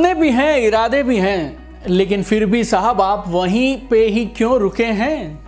सपने भी हैं, इरादे भी हैं, लेकिन फिर भी साहब आप वहीं पे ही क्यों रुके हैं?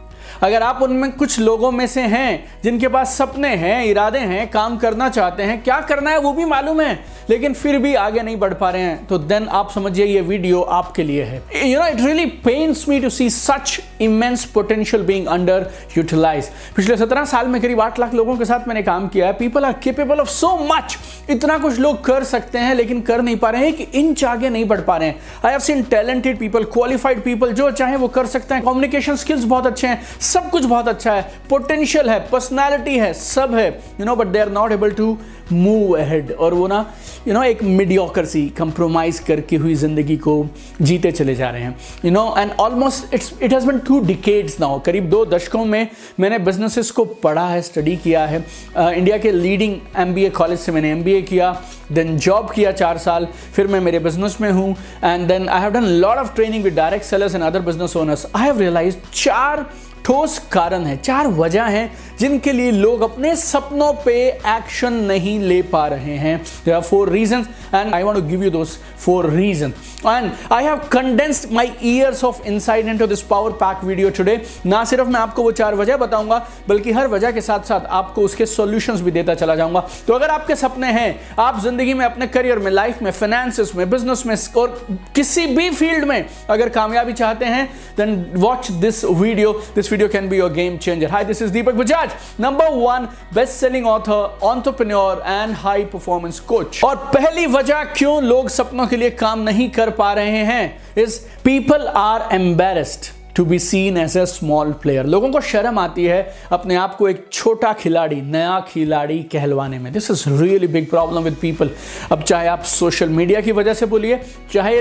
अगर आप उनमें कुछ लोगों में से हैं, जिनके पास सपने हैं, इरादे हैं, काम करना चाहते हैं, क्या करना है वो भी मालूम है, लेकिन फिर भी आगे नहीं बढ़ पा रहे हैं तो देन आप समझिए ये वीडियो आपके लिए है। You know it really pains me to see such immense potential being under utilise पिछले सत्रह साल में करीब आठ लाख लोगों के साथ मैंने काम किया है। People are capable of so much इतना कुछ लोग कर सकते हैं, लेकिन कर नहीं पा रहे हैं कि इंच आगे नहीं बढ़ पा रहे हैं। I have seen talented people qualified people जो चाहे वो कर सकते हैं। कम्युनिकेशन स्किल्स बहुत अच्छे हैं। सब कुछ बहुत अच्छा है पोटेंशियल है पर्सनैलिटी है सब है you know but they are not able to move ahead और वो ना यू you नो know, एक मीडियोकर सी कंप्रोमाइज करके हुई ज़िंदगी को जीते चले जा रहे हैं। You know and almost it's it has been two decades now करीब दो दशकों में मैंने बिजनेसेस को पढ़ा है स्टडी किया है। इंडिया uh, के लीडिंग एमबीए कॉलेज से मैंने एमबीए किया देन जॉब किया चार साल फिर मैं मेरे बिज़नेस में हूँ। And then I have done lot of training with direct sellers and other business owners I have realise चार ठोस कारण है, चार वजह हैं जिनके लिए लोग अपने सपनों पे एक्शन नहीं ले पा रहे हैं। Four reason and I want to give you those four reason and I have condensed my years of insight into this power pack video today ना सिर्फ़ मैं आपको वो चार वजह बताऊँगा, बल्कि हर वजह के साथ साथ आपको उसके सोल्यूशन भी देता चला जाऊँगा। तो अगर आपके सपने हैं, आप ज़िंदगी में, अपने करियर में लाइफ में फाइनेंस में बिज़नेस में, और किसी भी फ़ील्ड में अगर कामयाबी चाहते हैं then watch this video this video can be your game changer. Hi, this is Deepak Bajaj, number one best-selling author, entrepreneur and high performance coach. और पहली वजह क्यों लोग सपनों के लिए काम नहीं कर पा रहे हैं is people are embarrassed to be seen as a small player लोगों को शर्म आती है अपने आप को एक छोटा खिलाड़ी, नया खिलाड़ी कहलवाने में। This is really big problem with people अब चाहे आप सोशल मीडिया की वजह से बोलिए, चाहे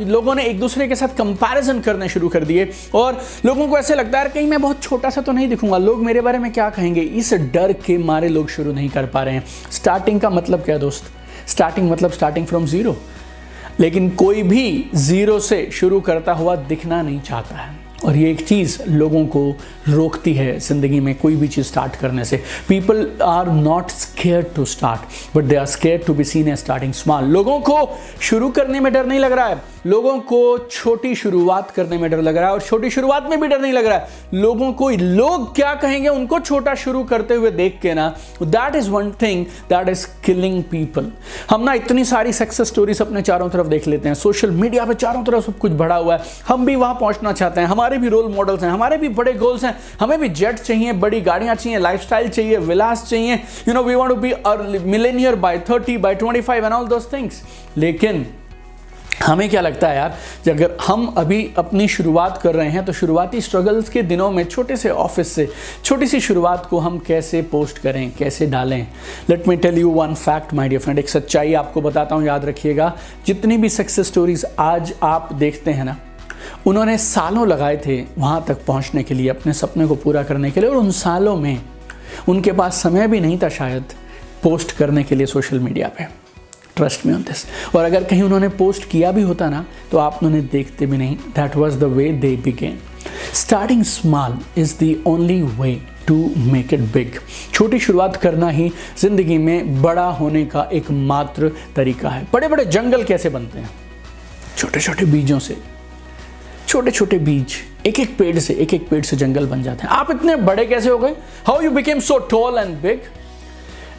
लोगों ने एक दूसरे के साथ कंपैरिजन करने शुरू कर दिए, और लोगों को ऐसे लगता है कहीं मैं बहुत छोटा सा तो नहीं दिखूँगा। लोग मेरे बारे में क्या कहेंगे? इस डर के मारे लोग शुरू नहीं कर पा रहे हैं। स्टार्टिंग का मतलब क्या दोस्त? स्टार्टिंग मतलब स्टार्टिंग फ्रॉम ज़ीरो लेकिन कोई भी ज़ीरो से शुरू करता हुआ दिखना नहीं चाहता है। और ये एक चीज़ लोगों को रोकती है ज़िंदगी में कोई भी चीज़ स्टार्ट करने से। People are not scare to start but they are scare to be seen a starting small लोगों को शुरू करने में डर नहीं लग रहा है। लोगों को छोटी शुरुआत करने में डर लग रहा है और छोटी शुरुआत में भी डर नहीं लग रहा है। लोगों को, लोग क्या कहेंगे उनको छोटा शुरू करते हुए देख के ना that is one thing that is killing people हम ना इतनी सारी सक्सेस स्टोरीज अपने चारों तरफ़ देख लेते हैं। सोशल मीडिया पे चारों तरफ़ सब कुछ बढ़ा हुआ है। हम भी वहाँ पहुँचना चाहते हैं। हमारे भी रोल मॉडल्स हैं, हमारे भी बड़े गोल्स हैं। हमें भी जेट चाहिए, बड़ी गाड़ियाँ चाहिए लाइफ चाहिए, विलास चाहिए। You know we want to be millionaire by thirty by twenty five and all those things लेकिन हमें क्या लगता है यार अगर हम अभी अपनी शुरुआत कर रहे हैं तो शुरुआती स्ट्रगल्स के दिनों में छोटे से ऑफ़िस से, छोटी सी शुरुआत को हम कैसे पोस्ट करें, कैसे डालें? Let me tell you one fact my dear friend एक सच्चाई आपको बताता हूँ, याद रखिएगा। जितनी भी सक्सेस स्टोरीज आज आप देखते हैं ना उन्होंने सालों लगाए थे वहाँ तक पहुँचने के लिए, अपने सपने को पूरा करने के लिए, और उन सालों में उनके पास समय भी नहीं था शायद पोस्ट करने के लिए सोशल मीडिया पे। ट्रस्ट में ऑन दिस और अगर कहीं उन्होंने पोस्ट किया भी होता ना तो आप उन्हें देखते भी नहीं। That was the way they began starting small is the only way to make it big छोटी शुरुआत करना ही ज़िंदगी में बड़ा होने का एकमात्र तरीका है। बड़े बड़े जंगल कैसे बनते हैं? छोटे छोटे बीजों से। छोटे छोटे बीज एक एक पेड़ से एक एक पेड़ से जंगल बन जाते हैं। आप इतने बड़े कैसे हो गए? How you became so tall and big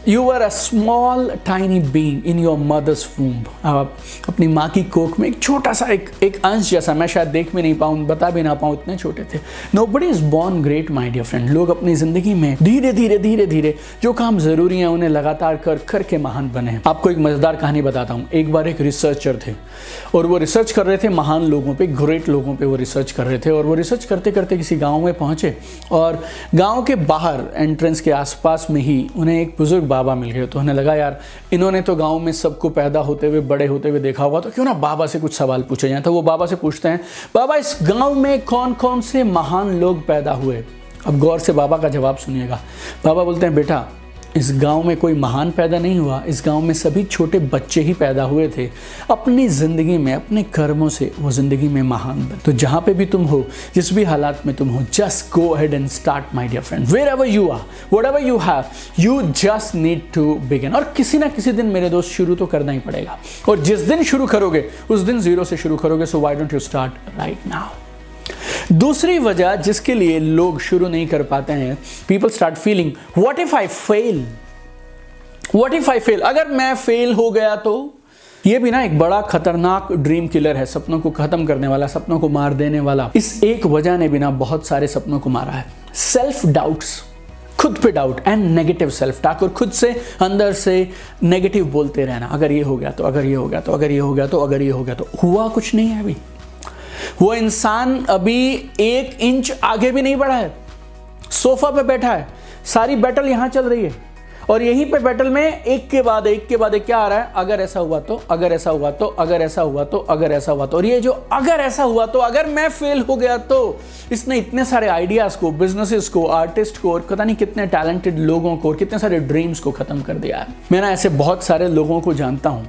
you are a small tiny being in your mother's womb आप अपनी माँ की कोख में एक छोटा सा, एक एक अंश जैसा, मैं शायद देख भी नहीं पाऊँ, बता भी ना पाऊँ, इतने छोटे थे। Nobody is born great my dear friend लोग अपनी ज़िंदगी में धीरे धीरे धीरे धीरे जो काम ज़रूरी है, उन्हें लगातार कर कर के महान बने आपको एक मज़ेदार कहानी बताता हूँ। एक बार एक रिसर्चर थे, और वो रिसर्च कर रहे थे महान लोगों पर ग्रेट लोगों पर वो रिसर्च कर रहे थे, और वो रिसर्च करते करते किसी गाँव में पहुँचे, और गाँव के बाहर एंट्रेंस के आसपास में ही उन्हें एक बुज़ुर्ग बाबा मिल गए। तो उन्हें लगा, यार, इन्होंने तो गाँव में सबको पैदा होते हुए, बड़े होते हुए देखा होगा तो क्यों ना बाबा से कुछ सवाल पूछे जाए? तो वो बाबा से पूछते हैं, बाबा, इस गाँव में कौन कौन से महान लोग पैदा हुए? अब गौर से बाबा का जवाब सुनिएगा। बाबा बोलते हैं, बेटा इस गाँव में कोई महान पैदा नहीं हुआ, इस गाँव में सभी छोटे बच्चे ही पैदा हुए थे। अपनी ज़िंदगी में, अपने कर्मों से वो ज़िंदगी में महान बन। तो जहाँ पे भी तुम हो, जिस भी हालात में तुम हो just go ahead and start my dear friend wherever you are whatever you have you just need to begin और किसी ना किसी दिन मेरे दोस्त शुरू तो करना ही पड़ेगा। और जिस दिन शुरू करोगे, उस दिन ज़ीरो से शुरू करोगे so why don't you start right now दूसरी वजह जिसके लिए लोग शुरू नहीं कर पाते हैं people start feeling what if I fail what if I fail अगर मैं फेल हो गया तो ये भी ना एक बड़ा खतरनाक ड्रीम किलर है, सपनों को खत्म करने वाला, सपनों को मार देने वाला। इस एक वजह ने भी ना बहुत सारे सपनों को मारा है। सेल्फ डाउट्स खुद पे doubt and negative self talk और खुद से अंदर से नेगेटिव बोलते रहना, अगर ये हो गया तो अगर ये हो गया तो अगर ये हो गया तो अगर ये हो गया तो। हुआ कुछ नहीं है अभी। वो इंसान अभी एक इंच आगे भी नहीं बढ़ा है। सोफा पे बैठा है। सारी बैटल यहाँ चल रही है। और यहीं पे बैटल में एक के बाद, एक के बाद एक क्या आ रहा है? अगर ऐसा हुआ तो अगर ऐसा हुआ तो अगर ऐसा हुआ तो अगर ऐसा हुआ तो। और ये जो अगर ऐसा हुआ तो अगर मैं फेल हो गया तो इसने इतने सारे आइडियाज़ को बिजनेसेस को आर्टिस्ट को, और पता नहीं कितने टैलेंटेड लोगों को और कितने सारे ड्रीम्स को खत्म कर दिया है। मैं ना ऐसे बहुत सारे लोगों को जानता हूँ।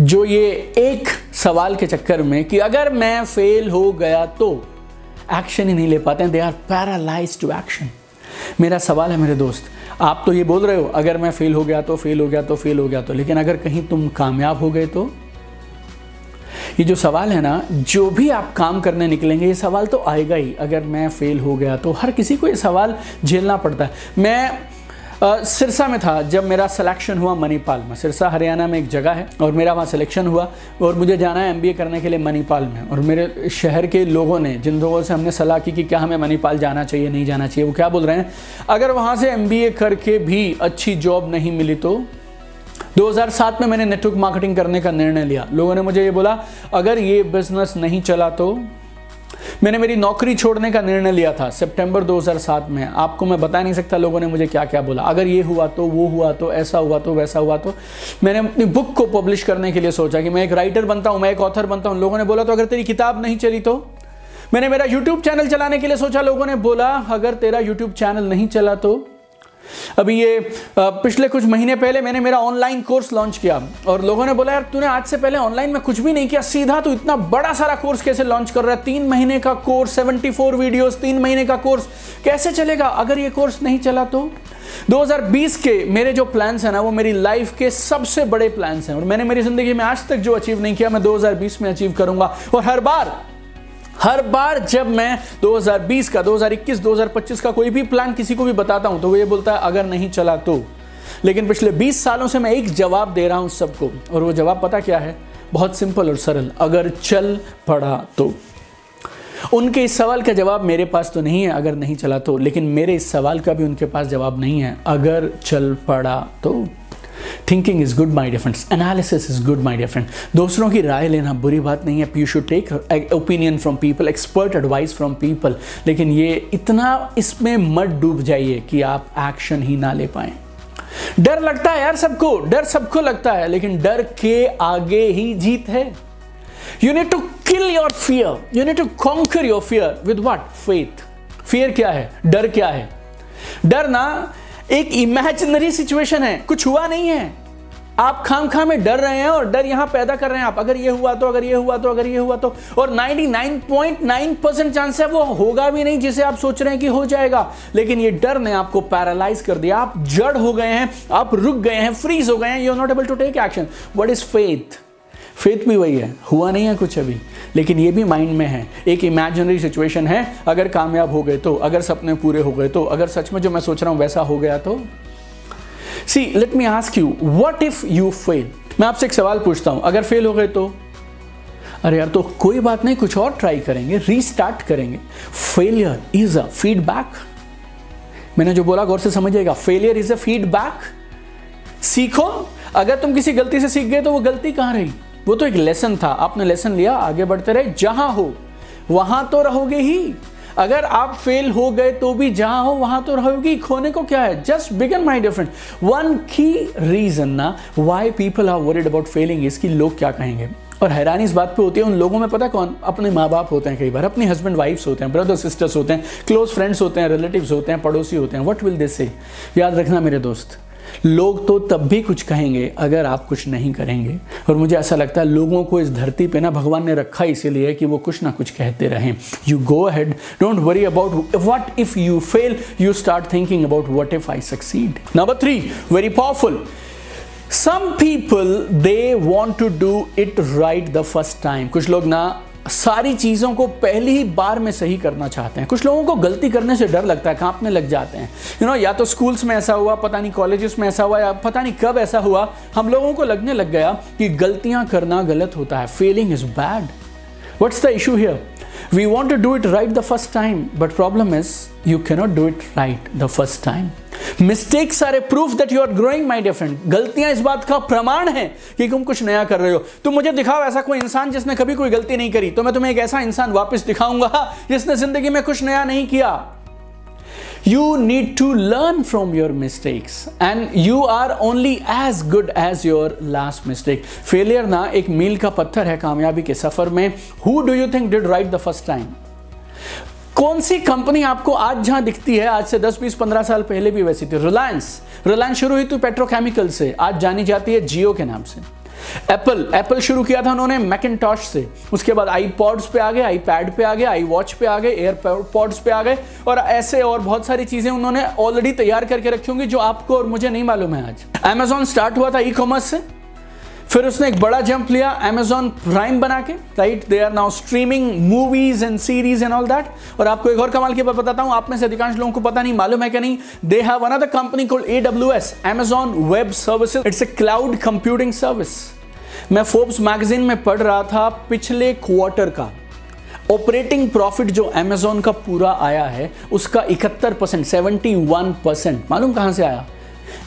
जो ये एक सवाल के चक्कर में कि अगर मैं फेल हो गया तो एक्शन ही नहीं ले पाते हैं। They are paralyse to action मेरा सवाल है मेरे दोस्त, आप तो ये बोल रहे हो, अगर मैं फेल हो गया तो फेल हो गया तो फेल हो गया तो लेकिन अगर कहीं तुम कामयाब हो गए तो? ये जो सवाल है ना, जो भी आप काम करने निकलेंगे, ये सवाल तो आएगा ही। अगर मैं फेल हो गया तो हर किसी को ये सवाल झेलना पड़ता है। मैं सिरसा में था, जब मेरा सिलेक्शन हुआ मणिपाल में। सिरसा, हरियाणा में एक जगह है और मेरा वहाँ सिलेक्शन हुआ और मुझे जाना है एमबीए करने के लिए मणिपाल में। और मेरे शहर के लोगों ने, जिन लोगों से हमने सलाह की कि क्या हमें मणिपाल जाना चाहिए, नहीं जाना चाहिए, वो क्या बोल रहे हैं? अगर वहाँ से एमबीए करके भी अच्छी जॉब नहीं मिली तो? 2007 में मैंने नेटवर्क मार्केटिंग करने का निर्णय लिया। लोगों ने मुझे ये बोला, अगर ये बिज़नेस नहीं चला तो? मैंने मेरी नौकरी छोड़ने का निर्णय लिया था सितंबर 2007 में। आपको मैं बता नहीं सकता लोगों ने मुझे क्या क्या बोला। अगर ये हुआ तो वो हुआ तो ऐसा हुआ तो वैसा हुआ तो। मैंने अपनी बुक को पब्लिश करने के लिए सोचा कि मैं एक राइटर बनता हूँ, मैं एक ऑथर बनता हूँ। लोगों ने बोला तो अगर तेरी किताब नहीं चली तो? मैंने मेरा यूट्यूब चैनल चलाने के लिए सोचा। लोगों ने बोला, अगर तेरा यूट्यूब चैनल नहीं चला तो? अभी ये पिछले कुछ महीने पहले मैंने मेरा ऑनलाइन कोर्स लॉन्च किया और लोगों ने बोला, यार, तूने आज से पहले ऑनलाइन में कुछ भी नहीं किया, सीधा तो इतना बड़ा सारा कोर्स कैसे लॉन्च कर रहा है? तीन महीने का कोर्स 74 वीडियोस तीन महीने का कोर्स कैसे चलेगा? अगर ये कोर्स नहीं चला तो? 2020 के मेरे जो प्लान्स हैं ना, वो मेरी लाइफ के सबसे बड़े प्लान्स हैं और मैंने मेरी ज़िंदगी में आज तक जो अचीव नहीं किया, मैं 2020 में अचीव करूँगा। और हर बार हर बार जब मैं 2020 का 2021 2025 का कोई भी प्लान किसी को भी बताता हूँ तो वो ये बोलता है, अगर नहीं चला तो। लेकिन पिछले 20 सालों से मैं एक जवाब दे रहा हूँ सबको, और वो जवाब पता क्या है? बहुत सिंपल और सरल, अगर चल पड़ा तो। उनके इस सवाल का जवाब मेरे पास तो नहीं है, अगर नहीं चला तो। लेकिन मेरे इस सवाल का भी उनके पास जवाब नहीं है, अगर चल पड़ा तो। Thinking is good my dear friends analysis is good my dear friend दूसरों की राय लेना बुरी बात नहीं है. You should take opinion from people expert advice from people लेकिन ये इतना इसमें मत डूब जाइए कि आप एक्शन ही ना ले पाए. डर लगता है यार सबको. डर सबको लगता है, लेकिन डर के आगे ही जीत है. You need to kill your fear you need to conquer your fear with what faith fear क्या है? डर क्या है? डर ना एक इमेजिनरी सिचुएशन है। कुछ हुआ नहीं है। आप खाम खा में डर रहे हैं और डर यहाँ पैदा कर रहे हैं आप। अगर ये हुआ तो अगर ये हुआ तो अगर ये हुआ तो। और 99.9 परसेंट चांस है वो होगा भी नहीं, जिसे आप सोच रहे हैं कि हो जाएगा। लेकिन ये डर ने आपको पैरालाइज कर दिया। आप जड़ हो गए हैं, आप रुक गए हैं फ्रीज हो गए हैं। You are not able to take action what is faith faith भी वही है। हुआ नहीं है कुछ अभी। लेकिन ये भी माइंड में है। एक इमेजिनरी सिचुएशन है, अगर कामयाब हो गए तो अगर सपने पूरे हो गए तो अगर सच में जो मैं सोच रहा हूँ वैसा हो गया तो। See let me ask you what if you fail मैं आपसे एक सवाल पूछता हूँ, अगर फेल हो गए तो? अरे यार तो कोई बात नहीं, कुछ और ट्राई करेंगे रीस्टार्ट करेंगे। फेलियर इज़ अ फीडबैक मैंने जो बोला, गौर से समझिएगा फेलियर इज़ अ फीडबैक सीखो, अगर तुम किसी गलती से सीख गए तो वो गलती कहाँ रही? वो तो एक लेसन था, आपने लेसन लिया, आगे बढ़ते रहे, जहाँ हो, वहाँ तो रहोगे ही। अगर आप फेल हो गए तो भी जहाँ हो, वहाँ तो रहोगी खोने को क्या है? Just begin my dear friend one key reason ना why people are worried about failing इसकी लोग क्या कहेंगे? और हैरानी इस बात पे होती है, उन लोगों में पता कौन? अपने माँ बाप होते हैं कई बार, अपने हस्बैंड वाइफ्स होते हैं ब्रदर सिस्टर्स होते हैं क्लोज फ्रेंड्स होते हैं रिलेटिव्स होते हैं, पड़ोसी होते हैं। वट विल दिस से याद रखना मेरे दोस्त लोग तो तब भी कुछ कहेंगे, अगर आप कुछ नहीं करेंगे। और मुझे ऐसा लगता है, लोगों को इस धरती पे ना भगवान ने रखा इसीलिए कि वो कुछ ना कुछ कहते रहें। You go ahead don't worry about what if you fail you start thinking about what if I succeed number three very powerful some people they want to do it right the first time कुछ लोग ना सारी चीज़ों को पहली ही बार में सही करना चाहते हैं। कुछ लोगों को गलती करने से डर लगता है, कांपने लग जाते हैं। यू नो या तो स्कूल्स में ऐसा हुआ, पता नहीं कॉलेजेस में ऐसा हुआ, या पता नहीं कब ऐसा हुआ, हम लोगों को लगने लग गया कि गलतियाँ करना गलत होता है। Failing is bad what's the issue here we want to do it right the first time but problem is you cannot do it right the first time mistakes are a proof that you are growing my dear friend गलतियाँ इस बात का प्रमाण है कि तुम कुछ नया कर रहे हो। तुम मुझे दिखाओ ऐसा कोई इंसान जिसने कभी कोई गलती नहीं करी। तो मैं तुम्हें एक ऐसा इंसान वापस दिखाऊँगा, जिसने ज़िंदगी में कुछ नया नहीं किया। You need to learn from your mistakes and you are only as good as your last mistake failure ना एक मील का पत्थर है कामयाबी के सफ़र में who do you think did right the first time कौन सी कंपनी आपको आज जहाँ दिखती है आज से 10 20 15 साल पहले भी वैसी थी रिलायंस रिलायंस शुरू हुई थी पेट्रोकेमिकल से आज जानी जाती है जियो के नाम से एप्पल एप्पल शुरू किया था उन्होंने मैकिनटॉश से। उसके बाद आई पॉड्स पे आ गए आई पैड पे आ गए आई वॉच पे आ गए एयर पॉड्स पे आ गए और ऐसे और बहुत सारी चीज़ें उन्होंने ऑलरेडी तैयार करके रखी होंगी जो आपको और मुझे नहीं मालूम है आज। अमेजोन स्टार्ट हुआ था ई कॉमर्स से। फिर उसने एक बड़ा जंप लिया अमेजॉन प्राइम बना के। Right they are now streaming movies and series and all that और आपको एक और कमाल की बात बताता हूँ, आप में से अधिकांश लोगों को पता नहीं, मालूम है कि नहीं they have another company called AWS Amazon web services it's a cloud computing service मैं फोर्ब्स मैगजीन में पढ़ रहा था पिछले क्वार्टर का। ऑपरेटिंग प्रॉफिट जो अमेजोन का पूरा आया है, उसका इकहत्तर परसेंट सेवेंटी वन परसेंट मालूम कहाँ से आया?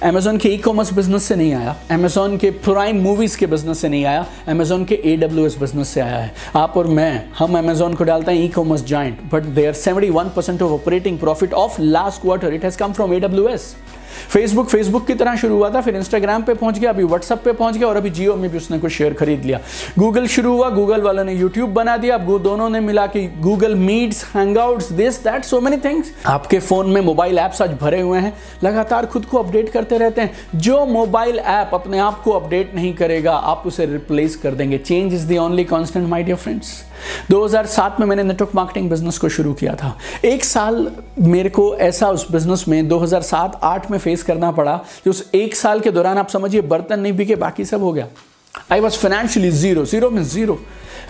अमेजोन के ई कॉमर्स बिज़नेस से नहीं आया। अमेजोन के प्राइम मूवीज़ के बिज़नेस से नहीं आया। अमेजोन के ए डब्ल्यू एस बिज़नेस से आया है। आप और मैं, हम अमेजोन को डालते हैं e commerce giant but their seventy one percent of operating profit of last quarter it has come from a Facebook Facebook की तरह शुरू हुआ था, फिर इंस्टाग्राम पे पहुँच गया, अभी व्हाट्सअप पे पहुँच गया और अभी जियो में भी उसने कुछ शेयर खरीद लिया। गूगल शुरू हुआ गूगल वालों ने यूट्यूब बना दिया, अब दोनों ने मिला कि Google meets hangouts this that so many things आपके फ़ोन में मोबाइल ऐप्स आज भरे हुए हैं, लगातार खुद को अपडेट करते रहते हैं। जो मोबाइल ऐप अपने आप को अपडेट नहीं करेगा, आप उसे रिप्लेस कर देंगे। Change is the only constant my dear friends 2007 में मैंने नेटवर्क मार्केटिंग बिज़नेस को शुरू किया था। एक साल मेरे को ऐसा उस बिज़नेस में 2007-8 में फेस करना पड़ा कि उस एक साल के दौरान आप समझिए बर्तन नहीं बिके, बाकी सब हो गया। I was financially zero zero में ज़ीरो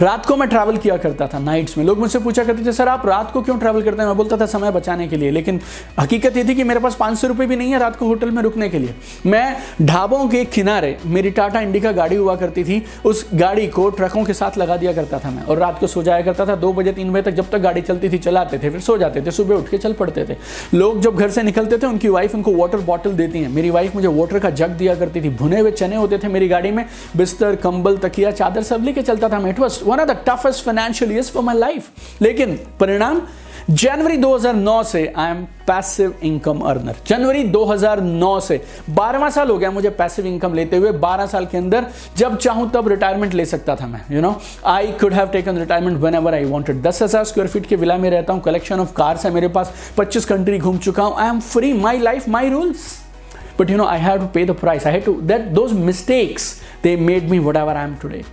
रात को मैं ट्रैवल किया करता था नाइट्स में। लोग मुझसे पूछा करते थे, सर, आप रात को क्यों ट्रैवल करते हैं? मैं बोलता था, समय बचाने के लिए। लेकिन हकीकत ये थी कि मेरे पास पाँच सौ भी नहीं है रात को होटल में रुकने के लिए। मैं ढाबों के किनारे मेरी टाटा इंडिका गाड़ी हुआ करती थी। उस गाड़ी को ट्रकों के साथ लगा दिया करता था मैं और रात को सो जाया करता था। दो बजे, तीन बजे तक जब तक गाड़ी चलती थी, चलाते थे, फिर सो जाते थे, सुबह उठ के चल पड़ते थे। लोग जब घर से निकलते थे, उनकी वाइफ उनको वाटर बॉटल देती है। मेरी वाइफ मुझे वाटर का जग दिया करती थी। भुने हुए चने होते थे मेरी गाड़ी में। बिस्तर, कंबल, तकिया, चादर सब लेके चलता था मैं। It was one of the toughest financial years for my life लेकिन परिणाम, जनवरी 2009 से I am passive income earner जनवरी 2009 से 12वां साल हो गया मुझे पैसिव इनकम लेते हुए 12 साल के अंदर जब चाहूँ तब रिटायरमेंट ले सकता था मैं you know I could have taken retirement whenever I wanted दस हज़ार स्क्वायर फीट के विला में रहता हूँ कलेक्शन ऑफ़ कार्स है मेरे पास 25 कंट्री घूम चुका हूँ. I am free my life my rules but, you know, i had to pay the price. I had to, that, those mistakes, they made me whatever i am today.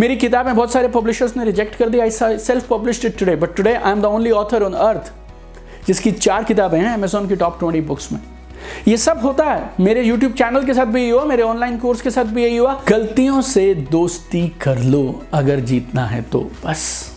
मेरी किताबें बहुत सारे publishers ने reject कर दिया I self published it today but today I am the only author on earth जिसकी चार किताबें हैं अमेजोन की टॉप ट्वेंटी बुक्स में। ये सब होता है। मेरे यूट्यूब चैनल के साथ भी यही हुआ, मेरे ऑनलाइन कोर्स के साथ भी यही हुआ। गलतियों से दोस्ती कर लो अगर जीतना है तो बस।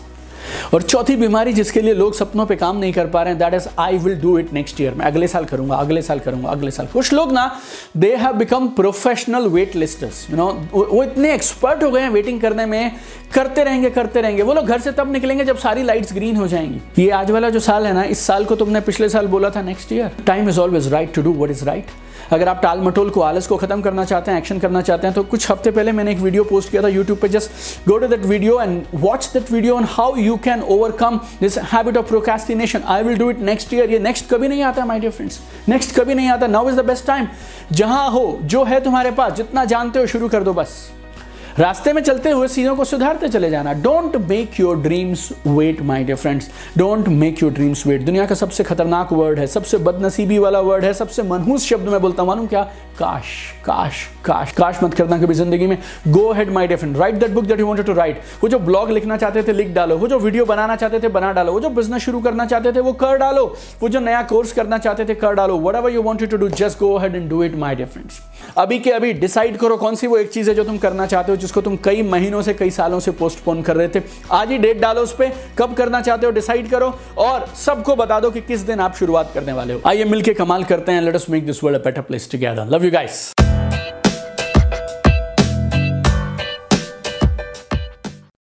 और चौथी बीमारी जिसके लिए लोग सपनों पे काम नहीं कर पा रहे हैं that is I will do it next year मैं अगले साल करूँगा, अगले साल करूँगा, अगले साल कुछ लोग ना they have become professional wait listers you know वो इतने एक्सपर्ट हो गए हैं वेटिंग करने में, करते रहेंगे करते रहेंगे। वो लोग घर से तब निकलेंगे जब सारी लाइट्स ग्रीन हो जाएँगी। ये आज वाला जो साल है ना, इस साल को तुमने पिछले साल बोला था next year time is always right to do what is right अगर आप टाल मटोल को, आलस को खत्म करना चाहते हैं एक्शन करना चाहते हैं तो कुछ हफ़्ते पहले मैंने एक वीडियो पोस्ट किया था यूट्यूब पे। Just go to that video and watch that video on how you can overcome this habit of procrastination I will do it next year ये नेक्स्ट कभी नहीं आता माई डियर फ्रेंड्स नेक्स्ट कभी नहीं आता. Now is the best time जहाँ हो, जो है तुम्हारे पास, जितना जानते हो, शुरू कर दो बस। रास्ते में चलते हुए चीज़ों को सुधारते चले जाना। Don't make your dreams wait my dear friends don't make your dreams wait दुनिया का सबसे खतरनाक वर्ड है, सबसे बदनसीबी वाला वर्ड है, सबसे मनहूस शब्द में बोलता मालूम क्या? काश काश काश काश मत करना कभी ज़िंदगी में। Go ahead my dear friend write that book that you wanted to write वो जो ब्लॉग लिखना चाहते थे, लिख डालो। वो जो वीडियो बनाना चाहते थे, बना डालो। वो जो बिज़नेस शुरू करना चाहते थे, वो कर डालो। वो जो नया कोर्स करना चाहते थे, कर डालो। Whatever you wanted to do just go ahead and do it my dear friends अभी के अभी डिसाइड करो कौन सी वो एक चीज़ है जो तुम करना चाहते हो जिसको तुम कई महीनों से, कई सालों से पोस्टपोन कर रहे थे। आज ही डेट डालो उस पर कब करना चाहते हो डिसाइड करो और सबको बता दो कि किस दिन आप शुरुआत करने वाले हो। आइए मिलकर कमाल करते हैं। Let us make this world a better place together love you guys